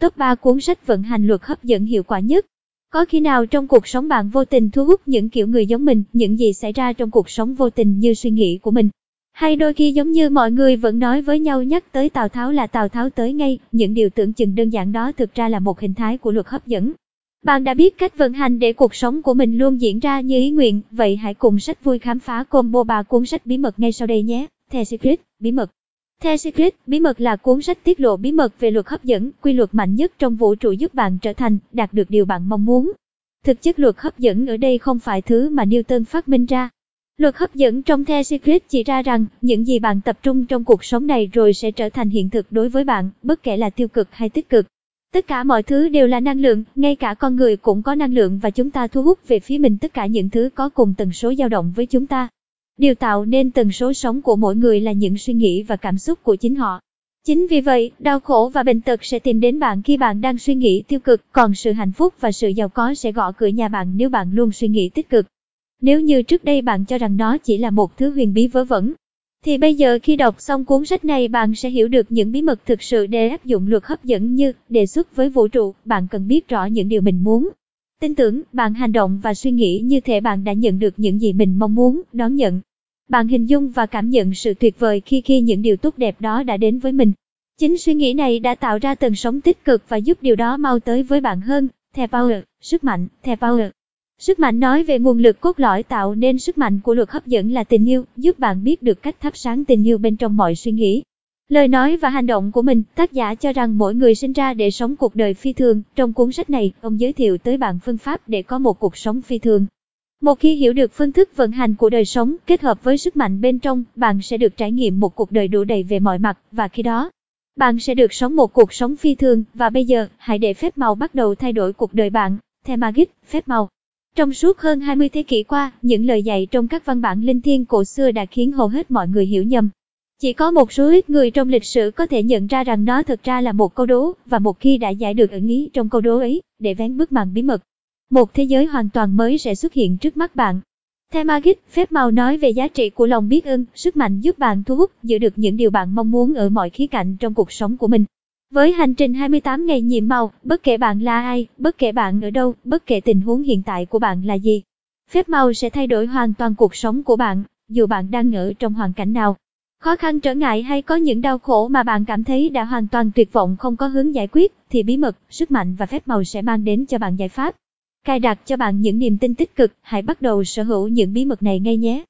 Top 3 cuốn sách vận hành luật hấp dẫn hiệu quả nhất. Có khi nào trong cuộc sống bạn vô tình thu hút những kiểu người giống mình, những gì xảy ra trong cuộc sống vô tình như suy nghĩ của mình? Hay đôi khi giống như mọi người vẫn nói với nhau nhắc tới Tào Tháo là Tào Tháo tới ngay, những điều tưởng chừng đơn giản đó thực ra là một hình thái của luật hấp dẫn. Bạn đã biết cách vận hành để cuộc sống của mình luôn diễn ra như ý nguyện, vậy hãy cùng sách vui khám phá combo 3 cuốn sách bí mật ngay sau đây nhé. The Secret, bí mật. The Secret, bí mật là cuốn sách tiết lộ bí mật về luật hấp dẫn, quy luật mạnh nhất trong vũ trụ giúp bạn trở thành, đạt được điều bạn mong muốn. Thực chất luật hấp dẫn ở đây không phải thứ mà Newton phát minh ra. Luật hấp dẫn trong The Secret chỉ ra rằng, những gì bạn tập trung trong cuộc sống này rồi sẽ trở thành hiện thực đối với bạn, bất kể là tiêu cực hay tích cực. Tất cả mọi thứ đều là năng lượng, ngay cả con người cũng có năng lượng và chúng ta thu hút về phía mình tất cả những thứ có cùng tần số dao động với chúng ta. Điều tạo nên tần số sống của mỗi người là những suy nghĩ và cảm xúc của chính họ. Chính vì vậy, đau khổ và bệnh tật sẽ tìm đến bạn khi bạn đang suy nghĩ tiêu cực, còn sự hạnh phúc và sự giàu có sẽ gõ cửa nhà bạn nếu bạn luôn suy nghĩ tích cực. Nếu như trước đây bạn cho rằng nó chỉ là một thứ huyền bí vớ vẩn, thì bây giờ khi đọc xong cuốn sách này bạn sẽ hiểu được những bí mật thực sự để áp dụng luật hấp dẫn như đề xuất với vũ trụ, bạn cần biết rõ những điều mình muốn. Tin tưởng, bạn hành động và suy nghĩ như thể bạn đã nhận được những gì mình mong muốn, đón nhận. Bạn hình dung và cảm nhận sự tuyệt vời khi khi những điều tốt đẹp đó đã đến với mình. Chính suy nghĩ này đã tạo ra tần sóng tích cực và giúp điều đó mau tới với bạn hơn. The Power, sức mạnh, The Power. Sức mạnh nói về nguồn lực cốt lõi tạo nên sức mạnh của luật hấp dẫn là tình yêu, giúp bạn biết được cách thắp sáng tình yêu bên trong mọi suy nghĩ. Lời nói và hành động của mình, tác giả cho rằng mỗi người sinh ra để sống cuộc đời phi thường. Trong cuốn sách này, ông giới thiệu tới bạn phương pháp để có một cuộc sống phi thường. Một khi hiểu được phương thức vận hành của đời sống kết hợp với sức mạnh bên trong, bạn sẽ được trải nghiệm một cuộc đời đủ đầy về mọi mặt và khi đó, bạn sẽ được sống một cuộc sống phi thường và bây giờ, hãy để phép màu bắt đầu thay đổi cuộc đời bạn. The Magic, phép màu. Trong suốt hơn 20 thế kỷ qua, những lời dạy trong các văn bản linh thiêng cổ xưa đã khiến hầu hết mọi người hiểu nhầm. Chỉ có một số ít người trong lịch sử có thể nhận ra rằng nó thực ra là một câu đố, và một khi đã giải được ẩn ý trong câu đố ấy, để vén bức màn bí mật, một thế giới hoàn toàn mới sẽ xuất hiện trước mắt bạn. The Magic, phép màu nói về giá trị của lòng biết ơn, sức mạnh giúp bạn thu hút, giữ được những điều bạn mong muốn ở mọi khía cạnh trong cuộc sống của mình. Với hành trình 28 ngày nhiệm màu, bất kể bạn là ai, bất kể bạn ở đâu, bất kể tình huống hiện tại của bạn là gì, phép màu sẽ thay đổi hoàn toàn cuộc sống của bạn, dù bạn đang ở trong hoàn cảnh nào. Khó khăn trở ngại hay có những đau khổ mà bạn cảm thấy đã hoàn toàn tuyệt vọng không có hướng giải quyết, thì bí mật, sức mạnh và phép màu sẽ mang đến cho bạn giải pháp. Cài đặt cho bạn những niềm tin tích cực, hãy bắt đầu sở hữu những bí mật này ngay nhé.